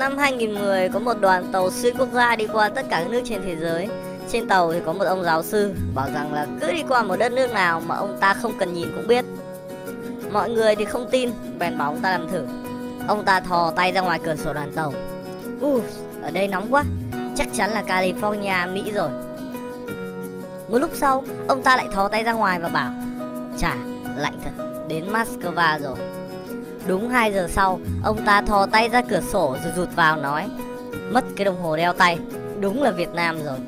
Năm 2010 có một đoàn tàu xuyên quốc gia đi qua tất cả các nước trên thế giới. Trên tàu thì có một ông giáo sư bảo rằng là cứ đi qua một đất nước nào mà ông ta không cần nhìn cũng biết. Mọi người thì không tin, bèn bảo ông ta làm thử. Ông ta thò tay ra ngoài cửa sổ đoàn tàu. Ui, ở đây nóng quá, chắc chắn là California, Mỹ rồi. Một lúc sau, ông ta lại thò tay ra ngoài và bảo Chà, lạnh thật, đến Moscow rồi Đúng 2 giờ sau, ông ta thò tay ra cửa sổ rồi rụt vào nói Mất cái đồng hồ đeo tay, đúng là Việt Nam rồi.